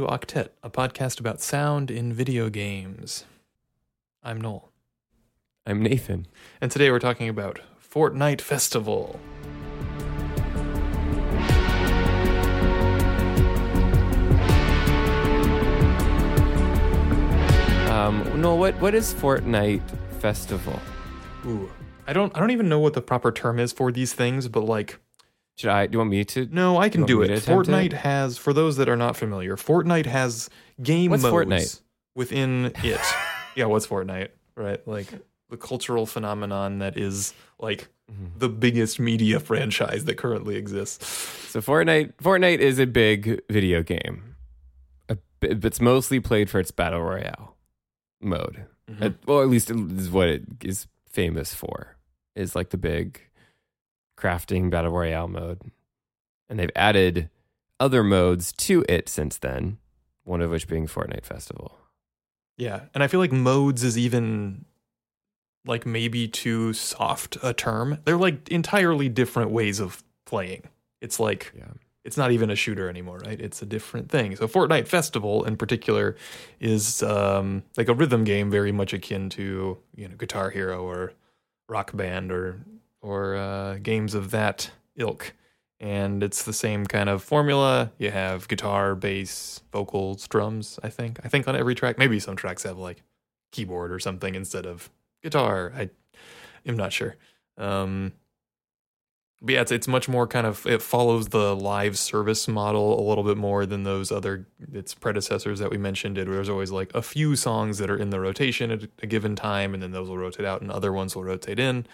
to Octet, a podcast about sound in video games. I'm Noel, I'm Nathan. and today we're talking about Fortnite Festival. Um, no, what what is Fortnite Festival? Ooh, I don't, I don't even know what the proper term is for these things, but like, Should I? Do you want me to? no, I can want do it. attempt it? Fortnite has, for those that are not familiar, Fortnite has game What's modes Fortnite? within it. yeah, what's Fortnite? Right, like the cultural phenomenon that is like Mm-hmm. the biggest media franchise that currently exists. So Fortnite Fortnite is a big video game. It's mostly played for its battle royale mode. Mhm. Uh, well, at least it is what it is famous for. Is like the big crafting battle royale mode, and they've added other modes to it since then. One of which being Fortnite Festival. Yeah, and I feel like modes is even like maybe too soft a term. They're like entirely different ways of playing. It's like Yeah. it's not even a shooter anymore, right? It's a different thing. So Fortnite Festival in particular is um, like a rhythm game, very much akin to you know Guitar Hero or Rock Band or or uh, games of that ilk. And it's the same kind of formula. You have guitar, bass, vocals, drums. I think. I think on every track. Maybe some tracks have like keyboard or something instead of guitar. I am not sure. Um, but yeah, it's it's much more kind of it follows the live service model a little bit more than those other its predecessors that we mentioned. Where there's always like a few songs that are in the rotation at a given time, and then those will rotate out, and other ones will rotate in.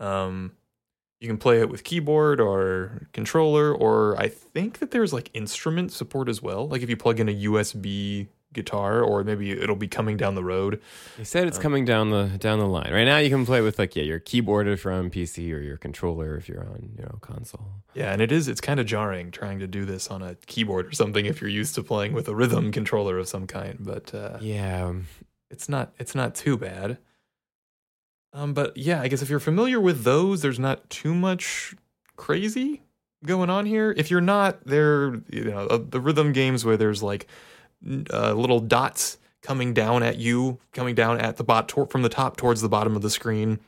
Um, you can play it with keyboard or controller, or I think that there's like instrument support as well. Like if you plug in a USB guitar, or maybe it'll be coming down the road. They said it's coming down the down the line. Right now, you can play with like yeah, your keyboard if you're on PC or your controller if you're on you know console. Yeah, and it is it's kind of jarring trying to do this on a keyboard or something if you're used to playing with a rhythm controller of some kind, but uh, Yeah, it's not it's not too bad. Um, but yeah, I guess if you're familiar with those, there's not too much crazy going on here. If you're not, they're you know uh, the rhythm games where there's like uh, little dots coming down at you, coming down at the bot tor- from the top towards the bottom of the screen,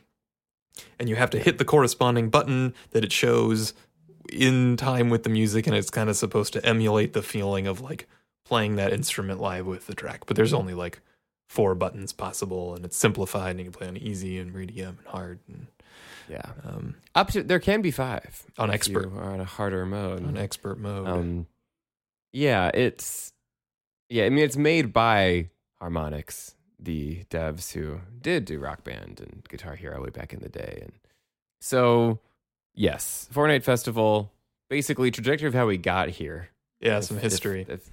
and you have to hit the corresponding button that it shows in time with the music, and it's kind of supposed to emulate the feeling of like playing that instrument live with the track. But there's only like four buttons possible, and it's simplified, and you can play on easy and medium and hard, and yeah. um, Up to there can be five on expert are on a harder mode. on expert mode. Um, yeah, it's yeah. I mean, it's made by Harmonix, the devs who did do Rock Band and Guitar Hero way back in the day, and so yes, Fortnite Festival. Basically, trajectory of how we got here. yeah, if- some if- history. if-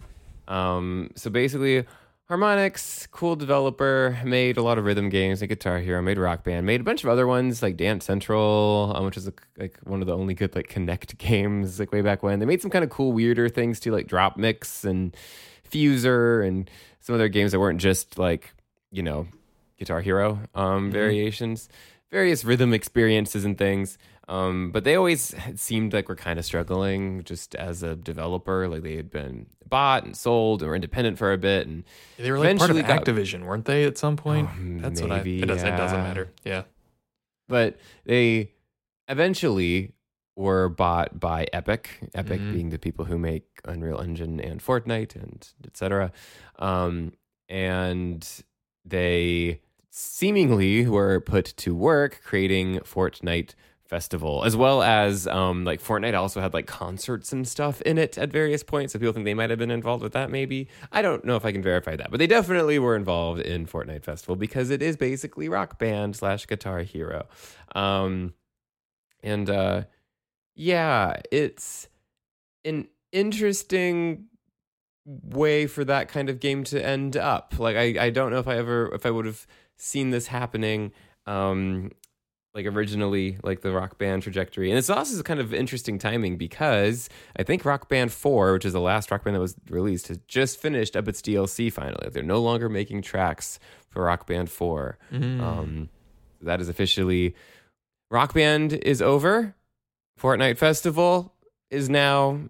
um, so basically, Harmonix, cool developer, made a lot of rhythm games, like Guitar Hero, made Rock Band, made a bunch of other ones like Dance Central, um, which is like, like one of the only good like Kinect games like way back when. They made some kind of cool, weirder things too, like DropMix and Fuser and some other games that weren't just like you know Guitar Hero um, Mhm. variations, various rhythm experiences and things. Um, but they always seemed like we're kind of struggling just as a developer. Like they had been bought and sold and were independent for a bit. And they were like part of got- Activision, weren't they? At some point, Oh, that's what I. maybe, It doesn't. It doesn't matter. Yeah. but they eventually were bought by Epic. Epic Mhm. being the people who make Unreal Engine and Fortnite and etc. Um, and they seemingly were put to work creating Fortnite Festival, as well as um, like Fortnite also had like concerts and stuff in it at various points. So people think they might have been involved with that. Maybe I don't know if I can verify that, but they definitely were involved in Fortnite Festival because it is basically Rock Band slash Guitar Hero. Um, and uh, yeah, it's an interesting way for that kind of game to end up. Like I, I don't know if I ever if I would have seen this happening um like originally like the rock band trajectory. And it's also kind of interesting timing because I think Rock Band 4, which is the last rock band that was released, has just finished up its DLC finally. They're no longer making tracks for Rock Band 4. Mm. Um, that is officially Rock Band is over. Fortnite Festival is now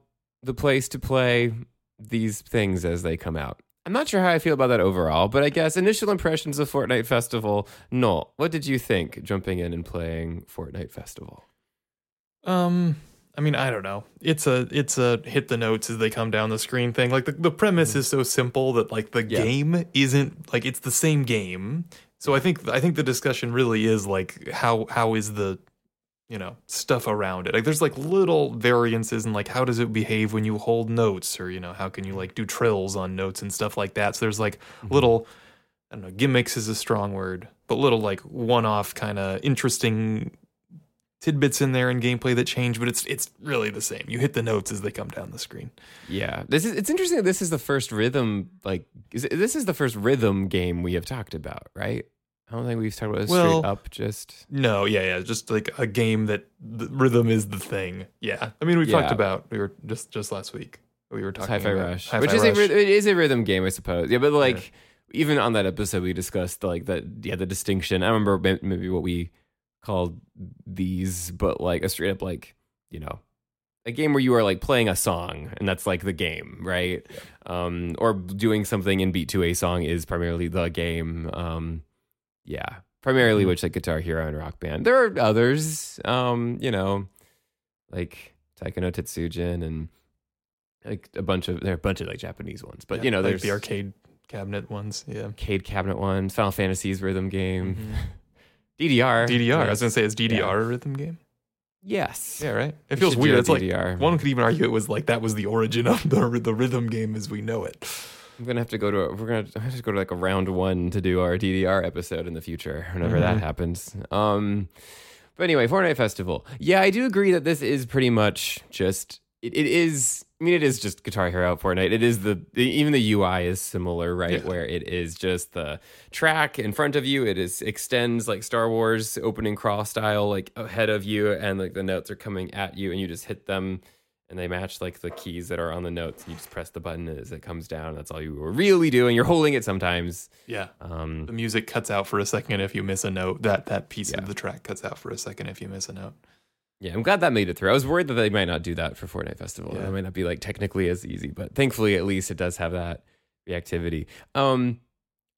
the place to play these things as they come out. I'm not sure how I feel about that overall, but I guess initial impressions of Fortnite Festival. No, what did you think jumping in and playing Fortnite Festival? Um, I mean, I don't know. It's a it's a hit the notes as they come down the screen thing. Like the, the premise is so simple that like the Yeah. game isn't like it's the same game. So I think I think the discussion really is like how how is the you know stuff around it. Like there's like little variances in like how does it behave when you hold notes or you know how can you like do trills on notes and stuff like that. So there's like mm-hmm. little I don't know, gimmicks is a strong word, but little like one-off kind of interesting tidbits in there in gameplay that change, but it's it's really the same. You hit the notes as they come down the screen. Yeah, this is. It's interesting that this is the first rhythm. Like, this is the first rhythm game we have talked about, right? I don't think we've talked about it Well- straight up. Just No, yeah, yeah, just like a game that the rhythm is the thing. Yeah, I mean we talked about we were just just last week we were talking Hi-Fi about Rush, Hi-Fi which is a Rush. it is a rhythm game, I suppose. Yeah, but like even on that episode, we discussed like that. Yeah, the distinction. I remember maybe what we called these, but like a straight up like you know a game where you are like playing a song and that's like the game, right? Um, or doing something in beat to a song is primarily the game. Um, yeah, primarily Mhm. which like Guitar Hero and Rock Band. There are others, um, you know, like Taiko no Tatsujin and like a bunch of there are a bunch of like Japanese ones, but Yeah, you know, like there's the arcade cabinet ones. Yeah, arcade cabinet ones, Final Fantasy's rhythm game, Mhm. DDR, DDR. I was gonna say is DDR a rhythm game? yes, Yeah, right. It We feels weird. It's like DDR. one could even argue it was like that was the origin of the the rhythm game as we know it. I'm gonna have to go to we're gonna have to go to like a round one to do our DDR episode in the future whenever that Mhm. happens. Um, but anyway, Fortnite Festival. Yeah, I do agree that this is pretty much just it, it is. I mean, it is just Guitar Hero Fortnite. It is the, the even the UI is similar, right? Yeah. Where it is just the track in front of you. It is extends like Star Wars opening cross style, like ahead of you, and like the notes are coming at you, and you just hit them and they match like the keys that are on the notes. You just press the button as it comes down. That's all you were really doing. You're holding it sometimes. Yeah. Um, The music cuts out for a second if you miss a note. That that piece Yeah. of the track cuts out for a second if you miss a note. yeah, I'm glad that made it through. I was worried that they might not do that for Fortnite Festival. Yeah. It might not be like technically as easy, but thankfully, at least it does have that reactivity. Um,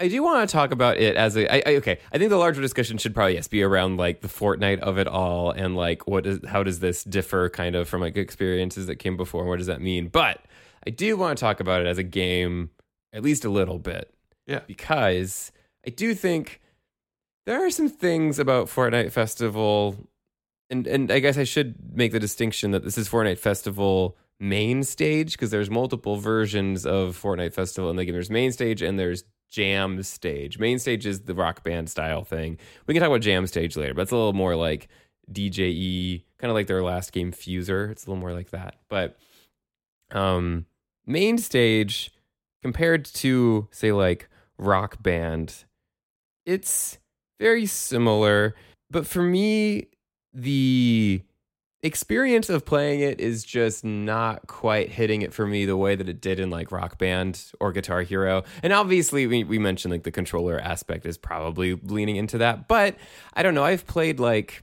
I do want to talk about it as a I, I, okay. I think the larger discussion should probably yes be around like the Fortnite of it all and like what is how does this differ kind of from like experiences that came before and what does that mean? But I do want to talk about it as a game at least a little bit. Yeah. Because I do think there are some things about Fortnite Festival and and I guess I should make the distinction that this is Fortnite Festival main stage because there's multiple versions of Fortnite Festival in the game. There's main stage and there's jam stage. Main stage is the rock band style thing. We can talk about jam stage later, but it's a little more like DJE, kind of like their last game Fuser. It's a little more like that. But um main stage compared to say like rock band, it's very similar. But for me, the experience of playing it is just not quite hitting it for me the way that it did in like rock band or guitar hero. And obviously we, we mentioned like the controller aspect is probably leaning into that. But i don't know i've played like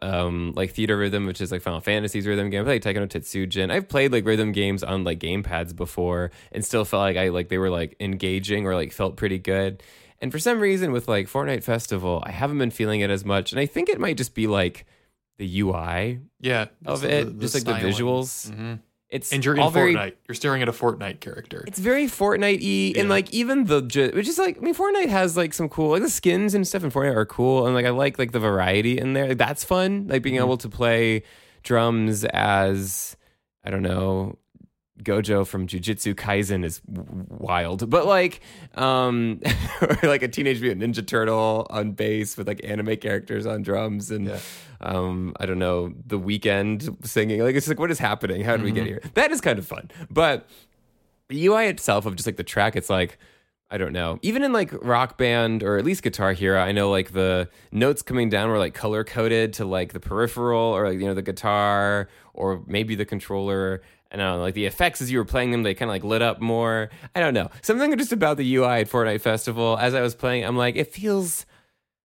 um like theatrhythm which is like final fantasy's rhythm game. Played taiko no tatsujin i've played like rhythm games on like gamepads before and still felt like i like they were like engaging or like felt pretty good. And for some reason with like fortnite festival i haven't been feeling it as much. And i think it might just be like the ui Yeah. of it, just like the styling. visuals. Mhm. It's And you're in Fortnite. very. You're staring at a Fortnite character. It's very Fortnite y, and like even the which is like I mean Fortnite has like some cool like the skins and stuff in Fortnite are cool and like I like like the variety in there. Like, that's fun. Like being Mhm. able to play drums as I don't know Gojo from Jujutsu Kaisen is w- wild, but like, um, or like a Teenage Mutant Ninja Turtle on bass with like anime characters on drums, and Yeah. um, I don't know, the Weeknd singing. Like, it's like, what is happening? How did we get Mhm. here? That is kind of fun, but the UI itself of just like the track, it's like. I don't know. Even in like rock band or at least guitar hero, I know like the notes coming down were like color coded to like the peripheral or like, you know, the guitar or maybe the controller. I don't know, like the effects as you were playing them, they kind of like lit up more. I don't know. Something just about the UI at Fortnite Festival as I was playing, I'm like, it feels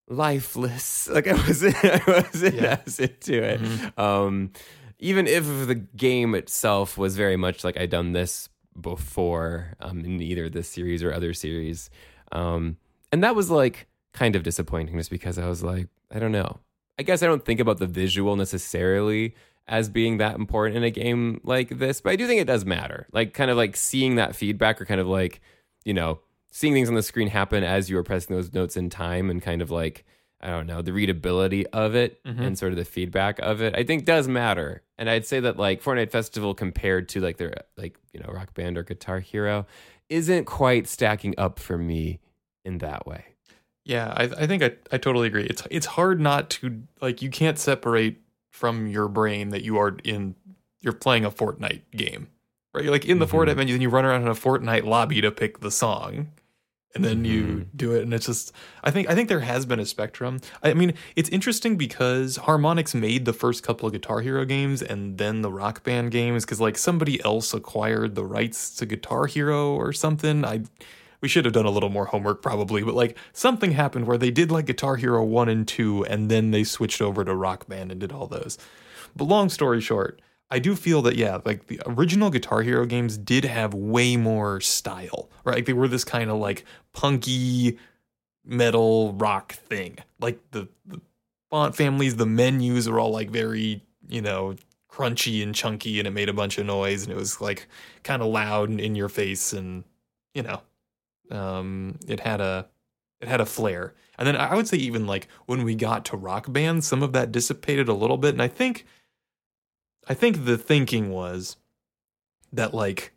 lifeless. Like I wasn't, I wasn't Yeah. into it. Um, even if the game itself was very much like I'd done this before um, in either this series or other series. Um, and that was like kind of disappointing just because I was like, I don't know. I guess I don't think about the visual necessarily as being that important in a game like this, but I do think it does matter. Like, kind of like seeing that feedback or kind of like, you know, seeing things on the screen happen as you are pressing those notes in time and kind of like, I don't know, the readability of it Mhm. and sort of the feedback of it, I think does matter. And I'd say that like Fortnite Festival compared to like their like, you know, Rock Band or Guitar Hero isn't quite stacking up for me in that way. Yeah, I, I think I, I totally agree. It's it's hard not to like you can't separate from your brain that you are in you're playing a Fortnite game. Right? You're like in the Mhm. Fortnite menu, then you run around in a Fortnite lobby to pick the song. And then you Mhm. do it and it's just I think I think there has been a spectrum. I mean, it's interesting because Harmonix made the first couple of Guitar Hero games and then the Rock Band games cuz like somebody else acquired the rights to Guitar Hero or something. I we should have done a little more homework probably, but like something happened where they did like Guitar Hero 1 and 2 and then they switched over to Rock Band and did all those. But long story short, I do feel that yeah, like the original Guitar Hero games did have way more style, right? Like they were this kind of like punky metal rock thing. Like the, the font families, the menus are all like very, you know, crunchy and chunky and it made a bunch of noise and it was like kind of loud and in your face and you know, um it had a it had a flair. And then I would say even like when we got to rock band, some of that dissipated a little bit and I think I think the thinking was that like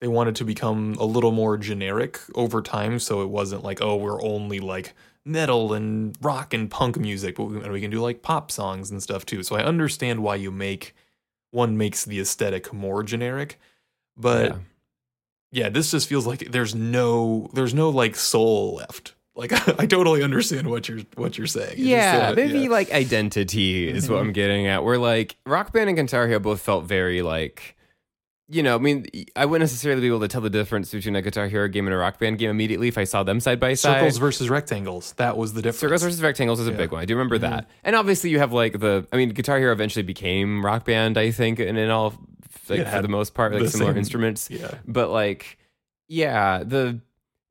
they wanted to become a little more generic over time so it wasn't like oh we're only like metal and rock and punk music but we, and we can do like pop songs and stuff too so i understand why you make one makes the aesthetic more generic but Yeah. Yeah. this just feels like there's no there's no like soul left like i totally understand what you're what you're saying It just Yeah, maybe yeah. like identity is what. I'm getting at. Where like Rock Band and Guitar Hero both felt very like, you know, I mean, I wouldn't necessarily be able to tell the difference between a Guitar Hero game and a Rock Band game immediately if I saw them side by side. circles versus rectangles that was the difference Circles versus rectangles is a Yeah. big one. I do remember Mhm. that. And obviously, you have like the. I mean, Guitar Hero eventually became Rock Band, I think, and in all like It for the most part, like the similar same- instruments. yeah But like, yeah, the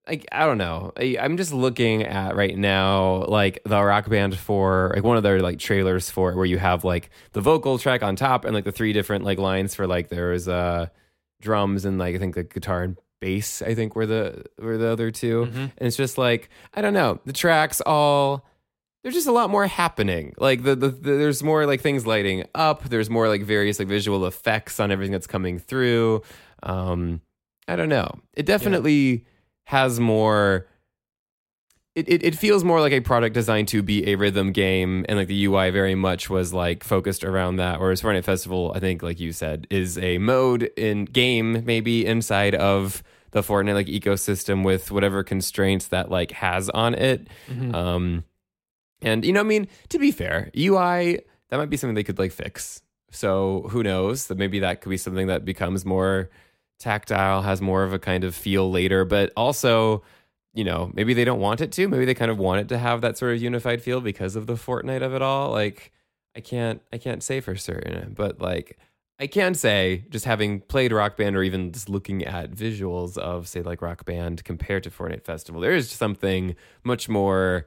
like I don't know. I, I'm just looking at right now, like the Rock Band for like one of their like trailers for it, where you have like the vocal track on top and like the three different like lines for like there's uh drums and like I think the guitar and bass. I think were the were the other 2 Mhm. and it's just like I don't know. The tracks all there's just a lot more happening. Like the, the, the there's more like things lighting up. There's more like various like visual effects on everything that's coming through. Um, I don't know. It definitely has more. It, it it feels more like a product designed to be a rhythm game, and like the UI very much was like focused around that. Whereas Fortnite Festival, I think, like you said, is a mode in game maybe inside of the Fortnite like ecosystem with whatever constraints that like has on it. Mhm. Um, and you know, I mean, to be fair, UI that might be something they could like fix. So who knows? That maybe that could be something that becomes more tactile, has more of a kind of feel later. But also, you know, maybe they don't want it to. Maybe they kind of want it to have that sort of unified feel because of the Fortnite of it all. Like, I can't, I can't say for certain, but like. I can say, just having played Rock Band or even just looking at visuals of, say, like Rock Band compared to Fortnite Festival, there is something much more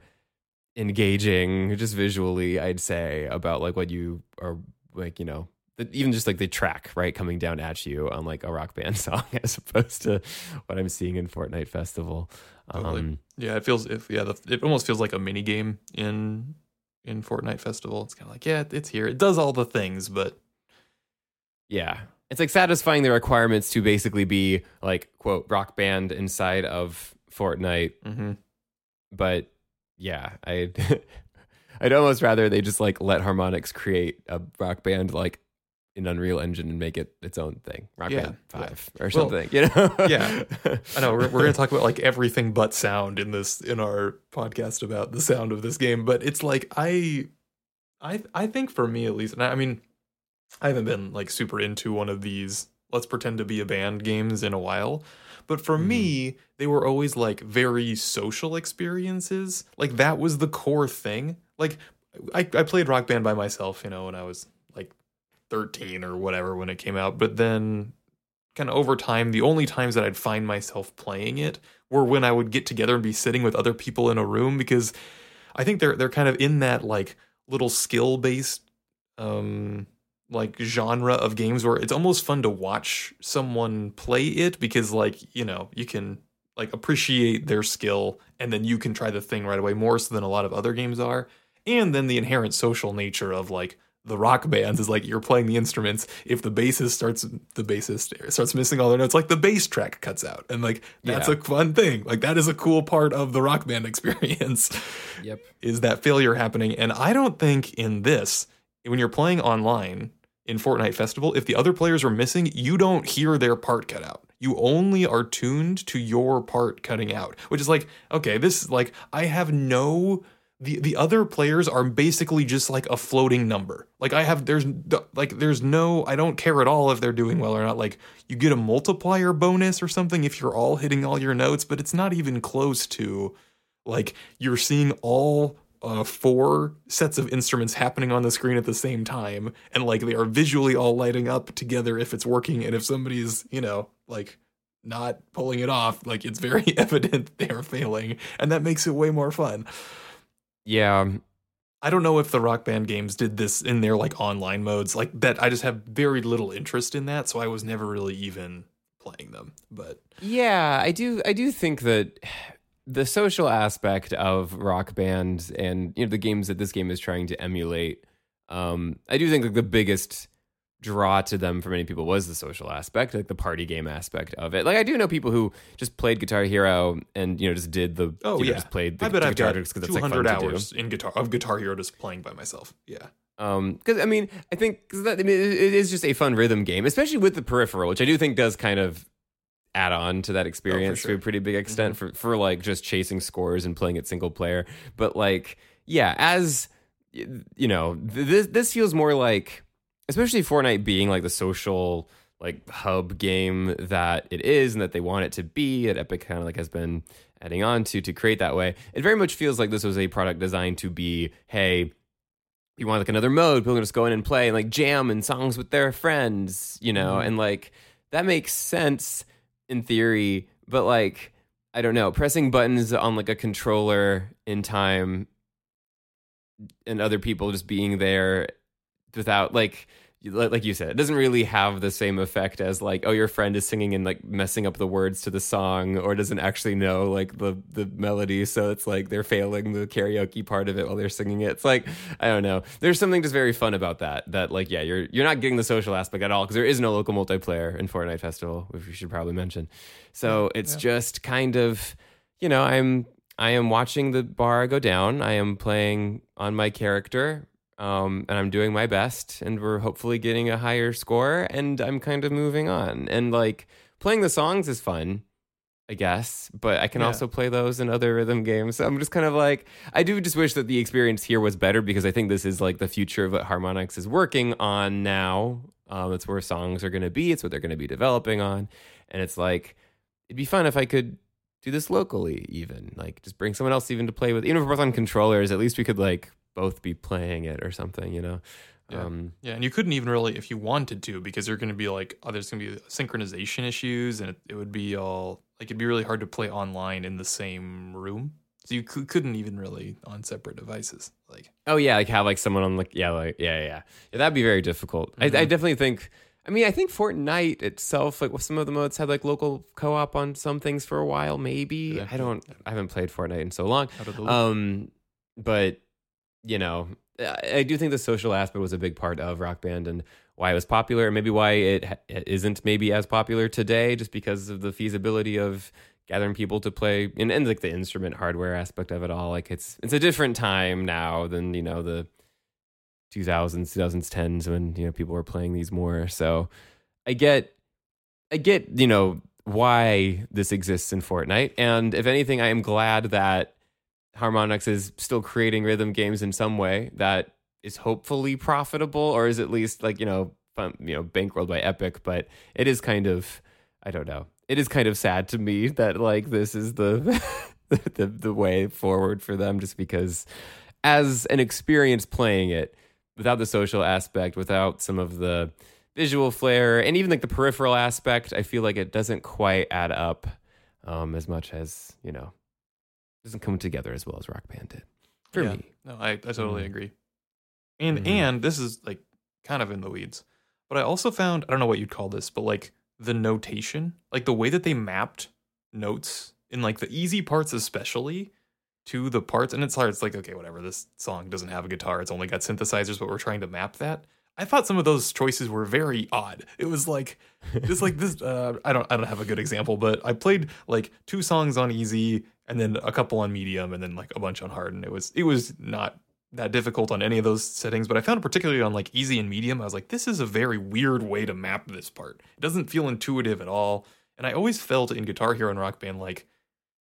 engaging just visually i'd say about like what you are like you know the, even just like the track right coming down at you on like a rock band song as opposed to what i'm seeing in fortnite festival Totally. um Yeah, it feels if yeah, the, it almost feels like a mini game in in Fortnite Festival. It's kind of like yeah, it's here. It does all the things, but yeah it's like satisfying the requirements to basically be like quote rock band inside of fortnite mhm. but yeah i'd i'd almost rather they just like let harmonix create a rock band like in unreal engine and make it its own thing rock Yeah, band yeah. 5 or Well, something you know yeah. I know we're, we're going to talk about like everything but sound in this in our podcast about the sound of this game, but it's like I, I I think for me at least, and I, I mean, I haven't been like super into one of these let's pretend to be a band games in a while, but for me they were always like very social experiences. Like that was the core thing. Like I I played Rock Band by myself, you know, when I was like 13 or whatever when it came out, but then kind of over time, the only times that I'd find myself playing it were when I would get together and be sitting with other people in a room because I think they're they're kind of in that like little skill based um like genre of games where it's almost fun to watch someone play it because like you know you can like appreciate their skill and then you can try the thing right away more so than a lot of other games are. And then the inherent social nature of like the rock bands is like you're playing the instruments. If the bassist starts the bassist starts missing all their notes like the bass track cuts out. And like that's Yeah. a fun thing. Like that is a cool part of the rock band experience. Yep. is that failure happening? And i don't think in this when you're playing online in Fortnite Festival, if the other players are missing, you don't hear their part cut out. You only are tuned to your part cutting out, which is like, okay, this is like I have no the the other players are basically just like a floating number. Like I have there's like there's no I don't care at all if they're doing well or not. Like you get a multiplier bonus or something if you're all hitting all your notes, but it's not even close to like you're seeing all uh, four sets of instruments happening on the screen at the same time, and like they are visually all lighting up together if it's working, and if somebody's you know like not pulling it off, like it's very evident they are failing, and that makes it way more fun. Yeah. I don't know if the Rock Band games did this in their like online modes, like that. I just have very little interest in that, so I was never really even playing them. But Yeah, I do. I do think that the social aspect of Rock Band and you know the games that this game is trying to emulate, um, I do think like the biggest draw to them for many people was the social aspect, like the party game aspect of it. Like I do know people who just played Guitar Hero and you know just did the oh you know, yeah, just played the, I bet I've guitar got just 'cause it's two like hundred hours in guitar of Guitar Hero just playing by myself. Yeah. Um, because I mean, I think 'cause that, I mean, it, it is just a fun rhythm game, especially with the peripheral, which I do think does kind of add on to that experience sure. Mm-hmm. to a pretty big extent for for like just chasing scores and playing it single player. But like, yeah, as you know, this this feels more like, especially Fortnite being like the social like hub game that it is and that they want it to be. That Epic kind of like has been adding on to to create that way. It very much feels like this was a product designed to be, hey, you want like another mode, people can just go in and play and like jam and songs with their friends, you know, Mhm. and like that makes sense in theory, but like I don't know, pressing buttons on like a controller in time and other people just being there without like like you said, it doesn't really have the same effect as like oh your friend is singing and like messing up the words to the song or doesn't actually know like the the melody, so it's like they're failing the karaoke part of it while they're singing it. It's like I don't know. There's something just very fun about that. That like yeah, you're you're not getting the social aspect at all because there is no local multiplayer in Fortnite Festival, which we should probably mention. So it's yeah. just kind of you know I'm I am watching the bar go down. I am playing on my character um, and I'm doing my best, and we're hopefully getting a higher score, and I'm kind of moving on. And like playing the songs is fun, I guess, but I can Yeah. also play those in other rhythm games. So I'm just kind of like, I do just wish that the experience here was better because I think this is like the future of what Harmonix is working on now. Um, it's where songs are going to be, it's what they're going to be developing on, and it's like it'd be fun if I could do this locally, even like just bring someone else even to play with. Even if we're both on controllers, at least we could like both be playing it or something, you know. Yeah. Um, Yeah, and you couldn't even really, if you wanted to, because you're going to be like, oh, there's going to be synchronization issues, and it, it would be all like it'd be really hard to play online in the same room. So you cou- couldn't even really on separate devices. Like, Oh yeah, like have like someone on like yeah, like yeah, yeah, yeah. that'd be very difficult. I, I Mhm. definitely think. I mean, I think Fortnite itself, like some of the modes had like local co-op on some things for a while. Maybe Yeah. I don't. I haven't played Fortnite in so long. out of the loop. Um, but you know, I, I do think the social aspect was a big part of Rock Band and why it was popular, and maybe why it isn't maybe as popular today, just because of the feasibility of gathering people to play and, and like the instrument hardware aspect of it all. Like it's it's a different time now than you know the 2000s, 2010s when you know people were playing these more. So I get, I get you know why this exists in Fortnite, and if anything, I am glad that Harmonix is still creating rhythm games in some way that is hopefully profitable, or is at least like you know fun, you know bankrolled by Epic. But it is kind of, I don't know. It is kind of sad to me that like this is the the the way forward for them, just because as an experience playing it without the social aspect, without some of the visual flair and even like the peripheral aspect, I feel like it doesn't quite add up um, as much as you know doesn't come together as well as Rock Band did for Yeah. me. No, I, I totally Mhm. agree. And Mhm. and this is like kind of in the weeds. But I also found I don't know what you'd call this, but like the notation, like the way that they mapped notes in like the easy parts especially to the parts and it's hard it's like okay whatever this song doesn't have a guitar it's only got synthesizers but we're trying to map that i thought some of those choices were very odd it was like just like this uh, i don't i don't have a good example but i played like two songs on easy and then a couple on medium and then like a bunch on hard and it was it was not that difficult on any of those settings but i found particularly on like easy and medium i was like this is a very weird way to map this part it doesn't feel intuitive at all and i always felt in guitar hero and rock band like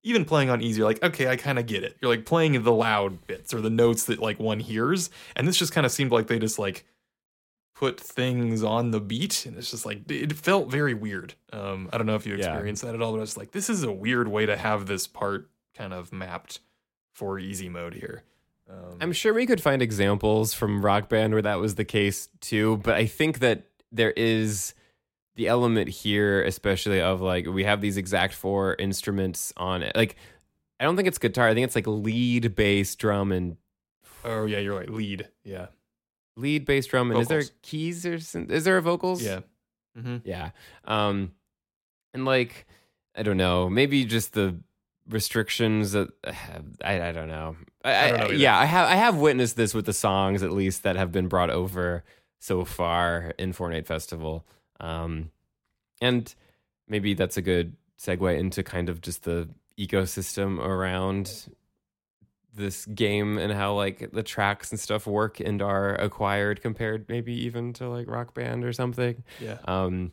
even playing on easy, you're like, okay, I kind of get it. You're like playing the loud bits or the notes that like one hears. And this just kind of seemed like they just like put things on the beat. And it's just like, it felt very weird. Um, I don't know if you Yeah. experienced that at all, but I was like, this is a weird way to have this part kind of mapped for easy mode here. Um, I'm sure we could find examples from Rock Band where that was the case too, but I think that there is the element here, especially of like we have these exact four instruments on it. Like, I don't think it's guitar. I think it's like lead, bass, drum, and oh, yeah, you're right. Lead. Yeah. lead, bass, drum. And is there keys or is there a vocals? Yeah. mm-hmm. Yeah. Um, and like, I don't know, maybe just the restrictions that I, I don't know. I, I don't know yeah, I have I have witnessed this with the songs at least that have been brought over so far in Fortnite Festival. Um, and maybe that's a good segue into kind of just the ecosystem around this game and how like the tracks and stuff work and are acquired compared maybe even to like rock band or something Yeah. um,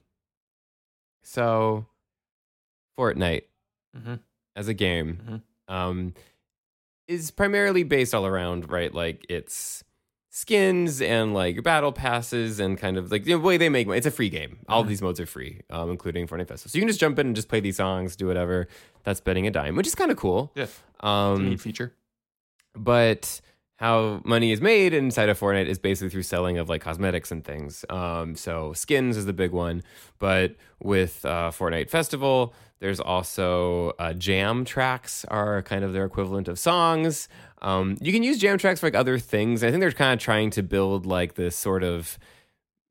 so Fortnite hmm as a game um, is primarily based all around right, like it's skins and like battle passes and kind of like the way they make money. it's a free game. All of Mhm. these modes are free, um, including Fortnite Festival. So you can just jump in and just play these songs, do whatever. That's betting a dime, which is kind of cool. Yeah. It's a Um, neat feature. but how money is made inside of Fortnite is basically through selling of like cosmetics and things. Um, so skins is the big one, but with uh, Fortnite Festival, there's also uh, jam tracks are kind of their equivalent of songs. Um, you can use jam tracks for like other things. I think they're kind of trying to build like this sort of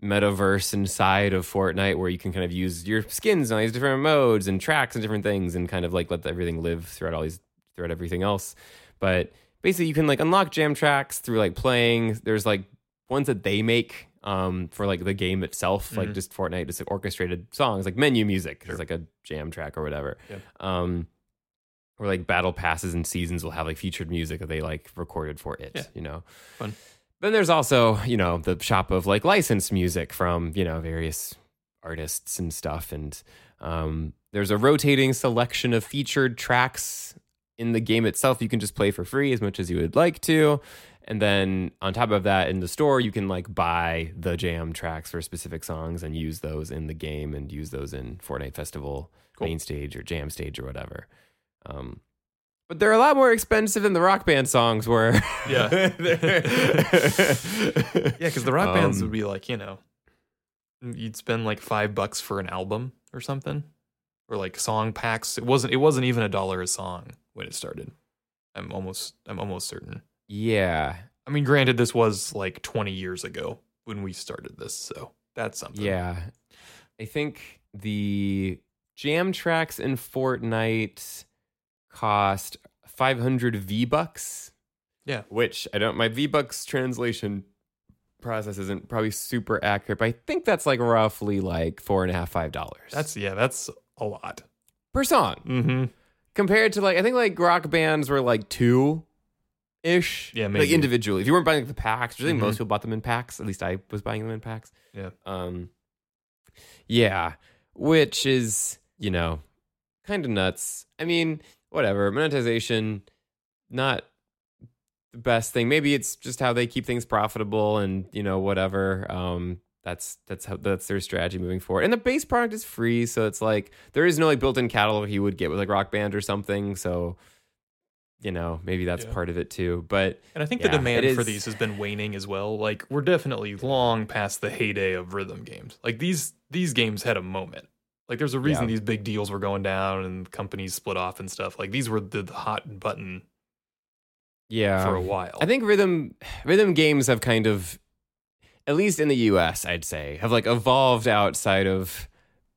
metaverse inside of Fortnite where you can kind of use your skins and all these different modes and tracks and different things and kind of like let everything live throughout all these throughout everything else. But basically you can like unlock jam tracks through like playing. There's like ones that they make um for like the game itself, like Mhm. just Fortnite, just like orchestrated songs, like menu music Sure. like a jam track or whatever. Yep. Um or like battle passes and seasons will have like featured music that they like recorded for it, Yeah. you know. Fun. Then there's also, you know, the shop of like licensed music from, you know, various artists and stuff. And um, there's a rotating selection of featured tracks in the game itself. You can just play for free as much as you would like to. And then on top of that, in the store, you can like buy the jam tracks for specific songs and use those in the game and use those in Fortnite Festival Cool. main stage or jam stage or whatever. Um, but they're a lot more expensive than the rock band songs were. Yeah. yeah, because the rock bands Um, would be like, you know, you'd spend like five bucks for an album or something, or like song packs. It wasn't. It wasn't even a dollar a song when it started. I'm almost. I'm almost certain. Yeah. I mean, granted, this was like 20 years ago when we started this, so that's something. Yeah. I think the jam tracks in Fortnite cost 500 V bucks. Yeah. Which I don't, my V bucks translation process isn't probably super accurate, but I think that's like roughly like four and a half, five dollars. That's yeah. That's a lot. per song Mm-hmm. Compared to like, I think like rock bands were like two ish. Yeah, maybe. Like individually. If you weren't buying like, the packs, I think Mhm. most people bought them in packs. At least I was buying them in packs. Yeah. Um, yeah, which is you know kind of nuts. I mean, whatever monetization, not the best thing. Maybe it's just how they keep things profitable, and you know whatever. Um, that's that's how that's their strategy moving forward. And the base product is free, so it's like there is no like built-in catalog you would get with like Rock Band or something. So you know, maybe that's Yeah. part of it too. But And I think Yeah, the demand for these has been waning as well. Like we're definitely long past the heyday of rhythm games. Like these these games had a moment. Like there's a reason Yeah. these big deals were going down and companies split off and stuff. Like these were the, the hot button yeah, for a while. I think rhythm rhythm games have kind of, at least in the U.S., I'd say, have like evolved outside of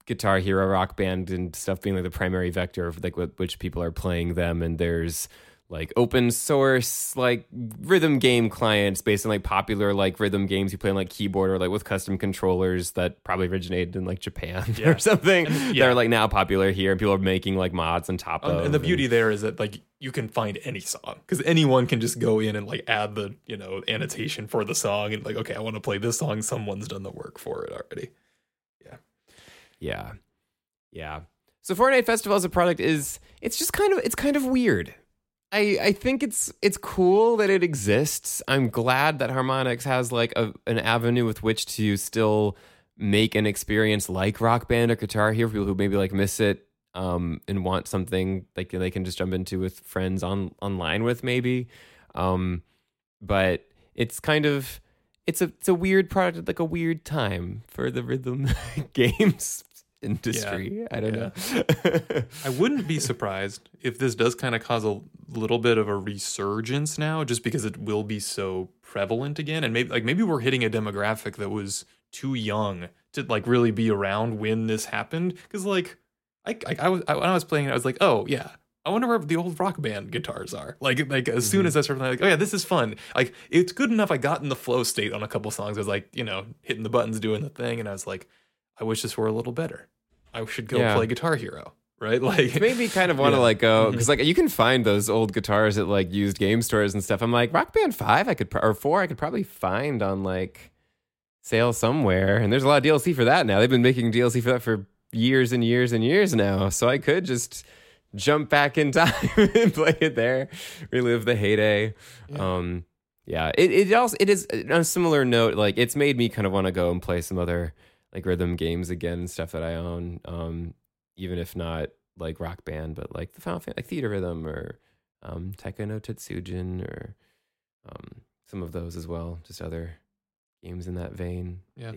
Guitar Hero, Rock Band, and stuff being like the primary vector of like which people are playing them. And there's like open source like rhythm game clients based on like popular like rhythm games you play on like keyboard or like with custom controllers that probably originated in like Japan Yeah. or something. And- yeah. They're like now popular here, and people are making like mods on top Um, of. and the beauty there is that like you can find any song because anyone can just go in and like add the you know annotation for the song and like okay I want to play this song someone's done the work for it already. Yeah. Yeah. Yeah. So Fortnite Festival as a product is it's just kind of it's kind of weird. I I think it's it's cool that it exists. I'm glad that Harmonix has like a, an avenue with which to still make an experience like Rock Band or Guitar Hero for people who maybe like miss it um and want something like they can just jump into with friends on online with maybe. Um but it's kind of it's a it's a weird product at like a weird time for the rhythm games industry. I don't Yeah. know. I wouldn't be surprised if this does kind of cause a little bit of a resurgence now, just because it will be so prevalent again, and maybe like maybe we're hitting a demographic that was too young to like really be around when this happened. Because like I, I, I was I, when I was playing, it, I was like, oh yeah. I wonder where the old rock band guitars are. Like, like as soon Mhm. as I started, like, oh yeah, this is fun. Like, it's good enough. I got in the flow state on a couple songs. I was like, you know, hitting the buttons, doing the thing, and I was like, I wish this were a little better. I should go Yeah. play Guitar Hero, right? Like, It made me kind of want to Yeah. like go because like you can find those old guitars at like used game stores and stuff. I'm like Rock Band Five, I could pro- or four, I could probably find on like sale somewhere. And there's a lot of DLC for that now. They've been making DLC for that for years and years and years now. So I could just jump back in time and play it there, relive the heyday. Yeah. Um, yeah, it it also it is on a similar note. Like it's made me kind of want to go and play some other like rhythm games again and stuff that I own. Um, even if not like Rock Band, but like the Final Fantasy, like Theatrhythm or um, Taiko no Tatsujin or um, some of those as well. Just other games in that vein. Yeah.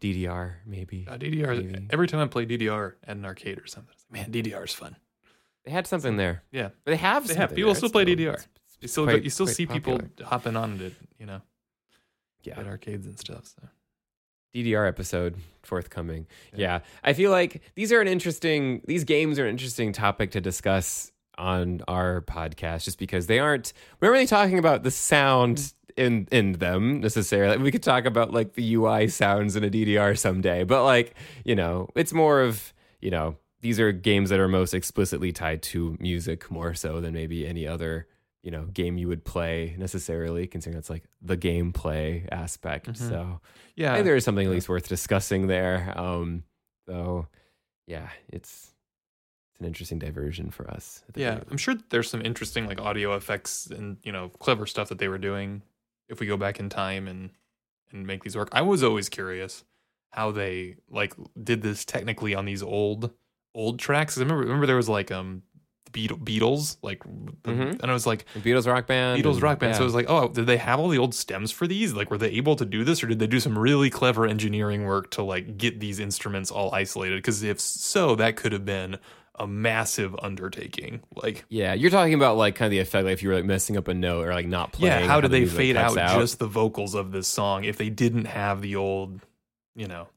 DDR maybe. Uh, DDR. Maybe. Every time I play DDR at an arcade or something, it's like, man, DDR is fun. They had something there. Yeah, they have. They have. People there. still It's play DDR. it's- you still quite- you still see people hopping on it, you know, Yeah. at arcades and stuff. So DDR episode forthcoming. Yeah. Yeah. I feel like these are an interesting these games are an interesting topic to discuss on our podcast just because they aren't we're really talking about the sound in in them necessarily. We could talk about like the UI sounds in a DDR someday, but like, you know, it's more of, you know, these are games that are most explicitly tied to music more so than maybe any other you know game you would play necessarily considering that's like the gameplay aspect Mhm. so yeah, I think there is something at least worth discussing there. Um, so yeah, it's it's an interesting diversion for us. yeah. I'm sure there's some interesting like audio effects and you know clever stuff that they were doing. If we go back in time and and make these work, I was always curious how they like did this technically on these old old tracks I remember remember there was like um the Beatles like Mhm. and I was like The Beatles rock band. Beatles rock band. So yeah. it was like, oh, did they have all the old stems for these? Like, were they able to do this, or did they do some really clever engineering work to like get these instruments all isolated? Because if so, that could have been a massive undertaking. Like, yeah, you're talking about like kind of the effect, like if you were like messing up a note or like not playing. yeah, how did the they fade out, cuts just the vocals of this song if they didn't have the old, you know,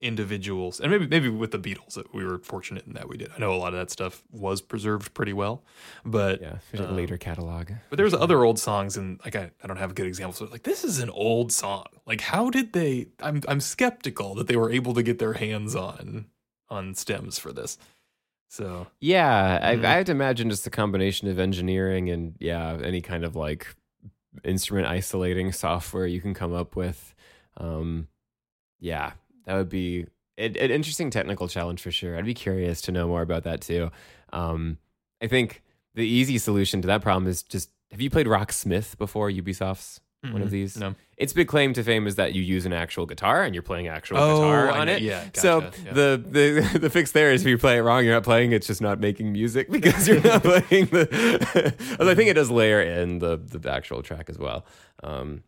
individuals? And maybe maybe with the Beatles, that we were fortunate in that we did. I know a lot of that stuff was preserved pretty well, but Yeah, there's like a um, later catalog. But there's other old songs, and like I, I don't have a good example. So like this is an old song. Like how did they? I'm I'm skeptical that they were able to get their hands on on stems for this. So Yeah, I, Mhm. I have to imagine just a combination of engineering and yeah, any kind of like instrument isolating software you can come up with. Um, yeah, that would be an, an interesting technical challenge for sure. I'd be curious to know more about that too. Um, I think the easy solution to that problem is just have you played Rocksmith before Ubisoft's one of Mhm. these? No. Its big claim to fame is that you use an actual guitar and you're playing actual Oh, guitar on it. Yeah, So. Yeah. the, the the fix there is if you play it wrong, you're not playing. It's just not making music because you're not playing the. I think it does layer in the the actual track as well. Um,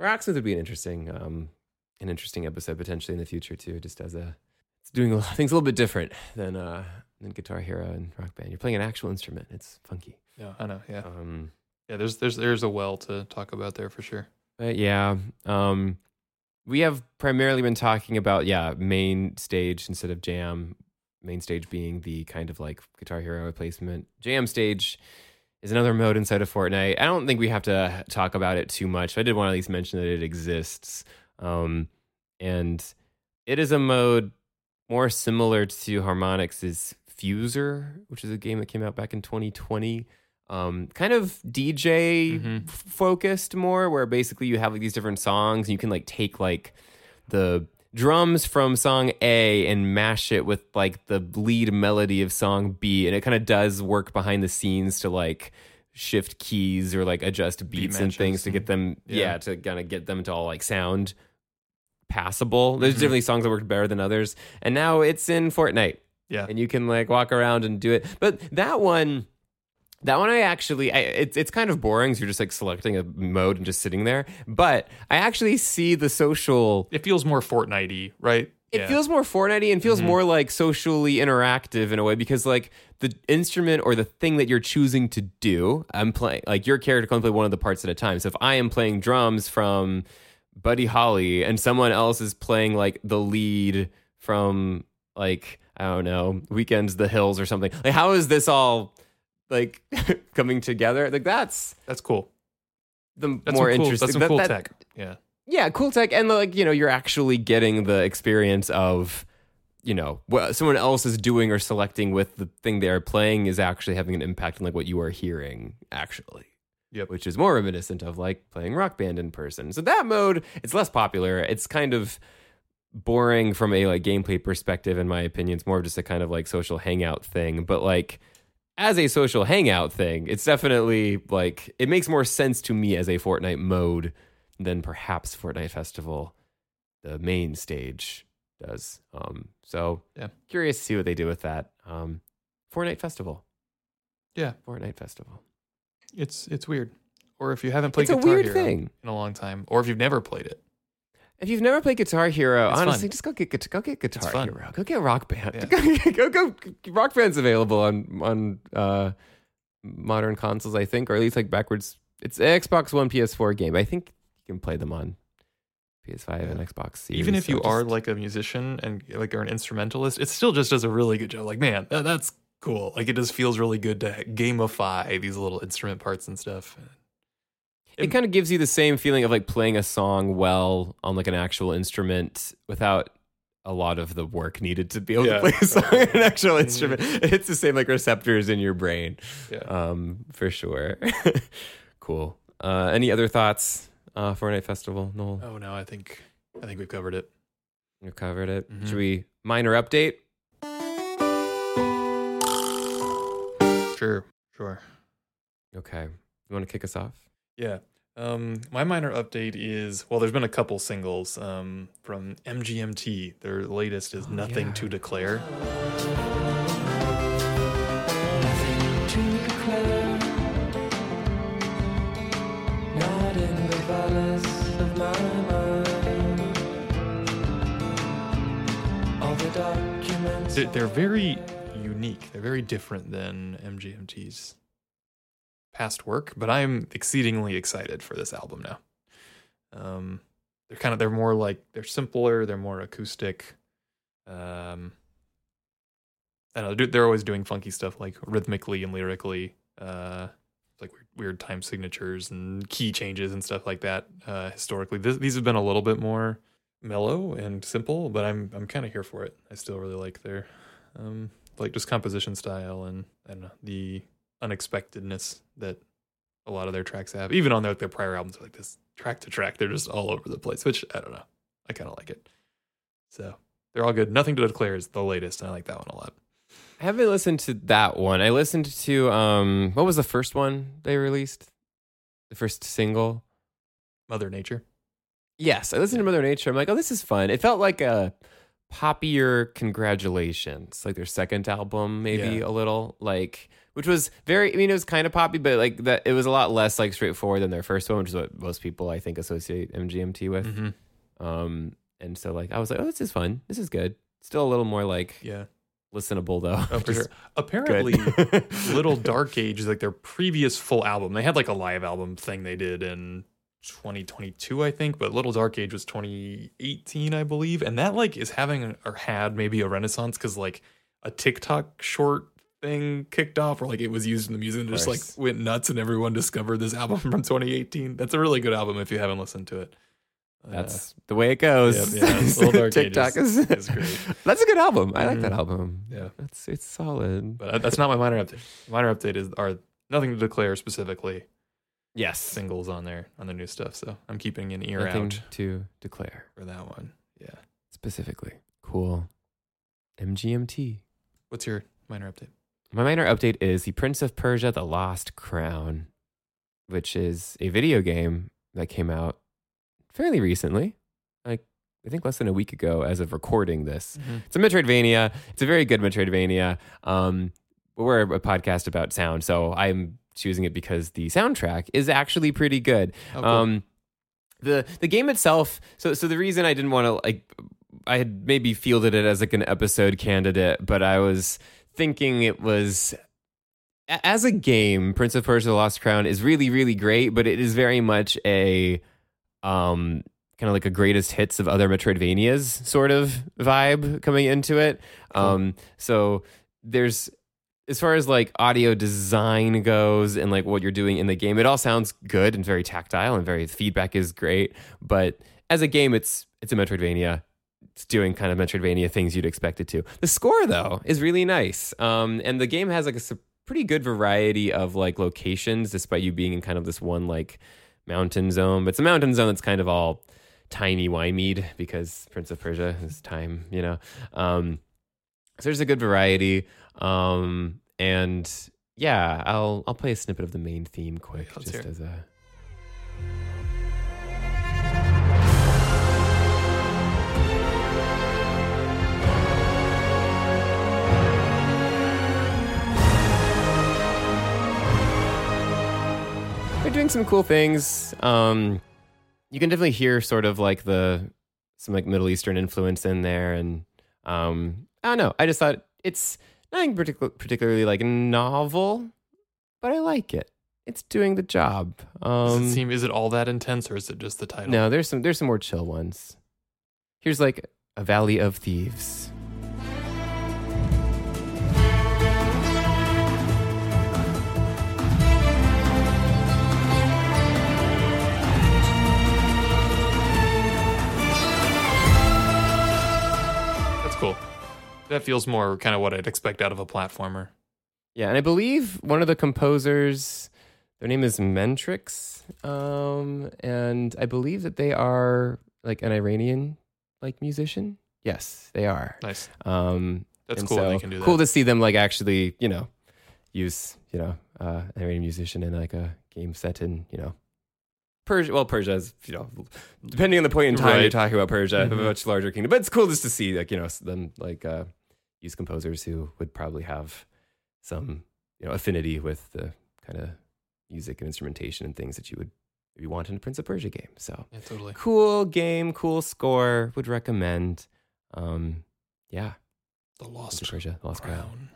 Rocksmith would be an interesting um, an interesting episode potentially in the future too. Just as a it's doing a lot, things a little bit different than uh than Guitar Hero and Rock Band. You're playing an actual instrument. It's funky. Yeah, I know. Yeah, Um, yeah. There's there's there's a well to talk about there for sure. But yeah, um, we have primarily been talking about yeah main stage instead of jam. Main stage being the kind of like Guitar Hero replacement. Jam stage is another mode inside of Fortnite. I don't think we have to talk about it too much. I did want to at least mention that it exists, um, and it is a mode more similar to Harmonix's Fuser, which is a game that came out back in 2020 um, kind of DJ Mhm. f- focused more, where basically you have like these different songs and you can like take like the drums from song A and mash it with like the lead melody of song B, and it kind of does work behind the scenes to like shift keys or like adjust beats and things to get them yeah, yeah. to kind of get them to all like sound passable. There's Mhm. definitely songs that work better than others, and now it's in Fortnite Yeah, and you can like walk around and do it. But that one, that one I actually, I, it's it's kind of boring. So you're just like selecting a mode and just sitting there. But I actually see the social. it feels more Fortnitey, right? It yeah. feels more Fortnite and feels Mhm. more like socially interactive in a way because like the instrument or the thing that you're choosing to do, I'm playing like your character can only play one of the parts at a time. So if I am playing drums from Buddy Holly and someone else is playing like the lead from like I don't know Weeknd's the Hills or something, like how is this all like coming together? Like that's That's cool. the That's more cool, interesting. That's some that- cool that- tech. Yeah. yeah, cool tech, and like you know, you're actually getting the experience of you know what someone else is doing or selecting with the thing they are playing is actually having an impact on like what you are hearing actually. Yep. Which is more reminiscent of like playing Rock Band in person. So that mode, it's less popular. It's kind of boring from a like gameplay perspective, in my opinion. It's more of just a kind of like social hangout thing. But like as a social hangout thing, it's definitely like it makes more sense to me as a Fortnite mode than perhaps Fortnite Festival, the main stage, does. Um, so Yeah. curious to see what they do with that. Um, Fortnite Festival. Yeah. Fortnite Festival. It's it's weird. Or if you haven't played It's a Guitar weird Hero thing. in a long time, or if you've never played it. If you've never played Guitar Hero, It's honestly, fun. just go get Guit- go get Guitar fun. Hero. Go get Rock Band. Go, go Rock Band's available on on uh, modern consoles, I think, or at least like backwards. It's an Xbox One, PS4 game. I think you can play them on PS5 and Xbox. Series, Even if so you are like a musician and like are an instrumentalist, it still just does a really good job. Like, man, that, that's cool. Like, it just feels really good to gamify these little instrument parts and stuff. it kind of gives you the same feeling of like playing a song well on like an actual instrument without a lot of the work needed to be able Yeah. to play a song on an actual Mhm. instrument. It's the same like receptors in your brain. Yeah. Um, for sure. cool. Uh, any other thoughts? Uh, Fortnite Festival, Noel. Oh no, I think I think we've covered it. You covered it. Mhm. Should we minor update? Sure, sure. Okay. You want to kick us off? Yeah. Um, my minor update is well, there's been a couple singles um, from MGMT. Their latest is Oh, "Nothing yeah. to Declare." to declare. Not in the palace of my mind. All the documents. They're, they're very unique. They're very different than MGMT's past work, but I'm exceedingly excited for this album now. Um, they're kind of they're more like they're simpler. They're more acoustic. Um, I know. They're, they're always doing funky stuff like rhythmically and lyrically. Uh, like weird, weird time signatures and key changes and stuff like that. Uh, historically, this, these have been a little bit more mellow and simple, but I'm I'm kind of here for it. I still really like their um, like just composition style and and the unexpectedness that a lot of their tracks have. Even on their, their prior albums, like this track to track, they're just all over the place. Which I don't know, I kind of like it. So they're all good. Nothing to declare is the latest, and I like that one a lot. I haven't listened to that one. I listened to um what was the first one they released? The first single? Mother Nature. Yes, I listened to Mother Nature. I'm like, oh, this is fun. It felt like a poppier congratulations, like their second album, maybe Yeah. a little like, which was very. I mean, it was kind of poppy, but like that, it was a lot less like straightforward than their first one, which is what most people I think associate MGMT with. Mm-hmm. Um, and so like I was like, oh, this is fun. This is good. Still a little more like Yeah. listenable though. Oh, for sure. Apparently. Little Dark Age, is like their previous full album, they had like a live album thing they did in 2022, I think, but Little Dark Age was 2018, I believe. And that like is having or had maybe a renaissance because like a TikTok short thing kicked off where like it was used in the music and just like went nuts and everyone discovered this album from 2018. That's a really good album if you haven't listened to it. Uh, That's the way it goes. Yeah, yeah, Little Dark Age TikTok is- is, is great. That's a good album. I like that Mhm. album. Yeah. That's it's solid. but that's not my minor update. Minor update is are nothing to declare specifically. Yes. singles on there on the new stuff. So I'm keeping an ear Nothing out to declare for that one. Yeah. specifically. Cool. MGMT. What's your minor update? My minor update is The Prince of Persia: The Lost Crown, which is a video game that came out fairly recently. Like I think less than a week ago as of recording this. It's a Metroidvania. It's a very good Metroidvania. Um, we're a podcast about sound, so I'm choosing it because the soundtrack is actually pretty good. Oh, cool. Um, the the game itself. So so the reason I didn't want to like, I had maybe fielded it as like an episode candidate, but I was thinking it was as a game. Prince of Persia: The Lost Crown is really really great, but it is very much a um kind of like a greatest hits of other Metroidvanias sort of vibe coming into it. Um, so there's as far as like audio design goes and like what you're doing in the game, it all sounds good and very tactile and very feedback is great. But as a game, it's it's a Metroidvania. It's doing kind of Metroidvania things you'd expect it to. The score though is really nice, um, and the game has like a pretty good variety of like locations, despite you being in kind of this one like mountain zone. But it's a mountain zone that's kind of all tiny wimeyed because Prince of Persia is time, you know. Um, so there's a good variety. Um, and yeah, I'll I'll play a snippet of the main theme quick, let's just as a. They're doing some cool things. Um, you can definitely hear sort of like the some like Middle Eastern influence in there, and um, I don't know. I just thought it's nothing particular, particularly like novel, but I like it. It's doing the job. Does Um, it seem is it all that intense or is it just the title? no, there's some there's some more chill ones. Here's like a Valley of Thieves. That feels more kind of what I'd expect out of a platformer. Yeah, and I believe one of the composers, their name is Mentrix, um, and I believe that they are like an Iranian like musician. Yes, they are. Nice. Um, That's cool. so they can do that. Cool to see them like actually, you know, use you know uh, an Iranian musician in like a game set in you know Persia. Well, Persia is you know depending on the point in time you're talking about Persia, a Mhm. much larger kingdom. But it's cool just to see like you know them like uh, use composers who would probably have some you know affinity with the kind of music and instrumentation and things that you would maybe want in a Prince of Persia game. So yeah, totally. cool game, cool score. Would recommend. Um, yeah, The Prince Lost of Persia, Lost Crown. Crown.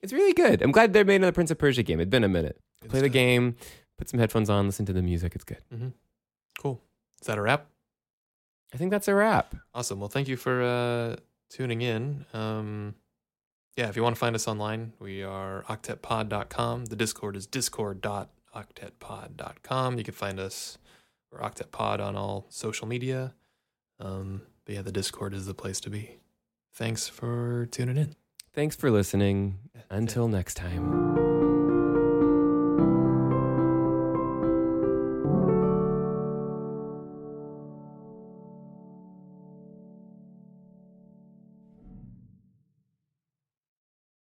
It's really good. I'm glad they made another Prince of Persia game. It'd been a minute. Good Play the stuff. game, put some headphones on, listen to the music. It's good. Mm-hmm. Cool. Is that a wrap? I think that's a wrap. Awesome. Well, thank you for uh, tuning in. Um, yeah, if you want to find us online, we are octetpod.com. The Discord is discord.octetpod.com. You can find us or octetpod on all social media. Um, but yeah, the Discord is the place to be. Thanks for tuning in. Thanks for listening. Until next time.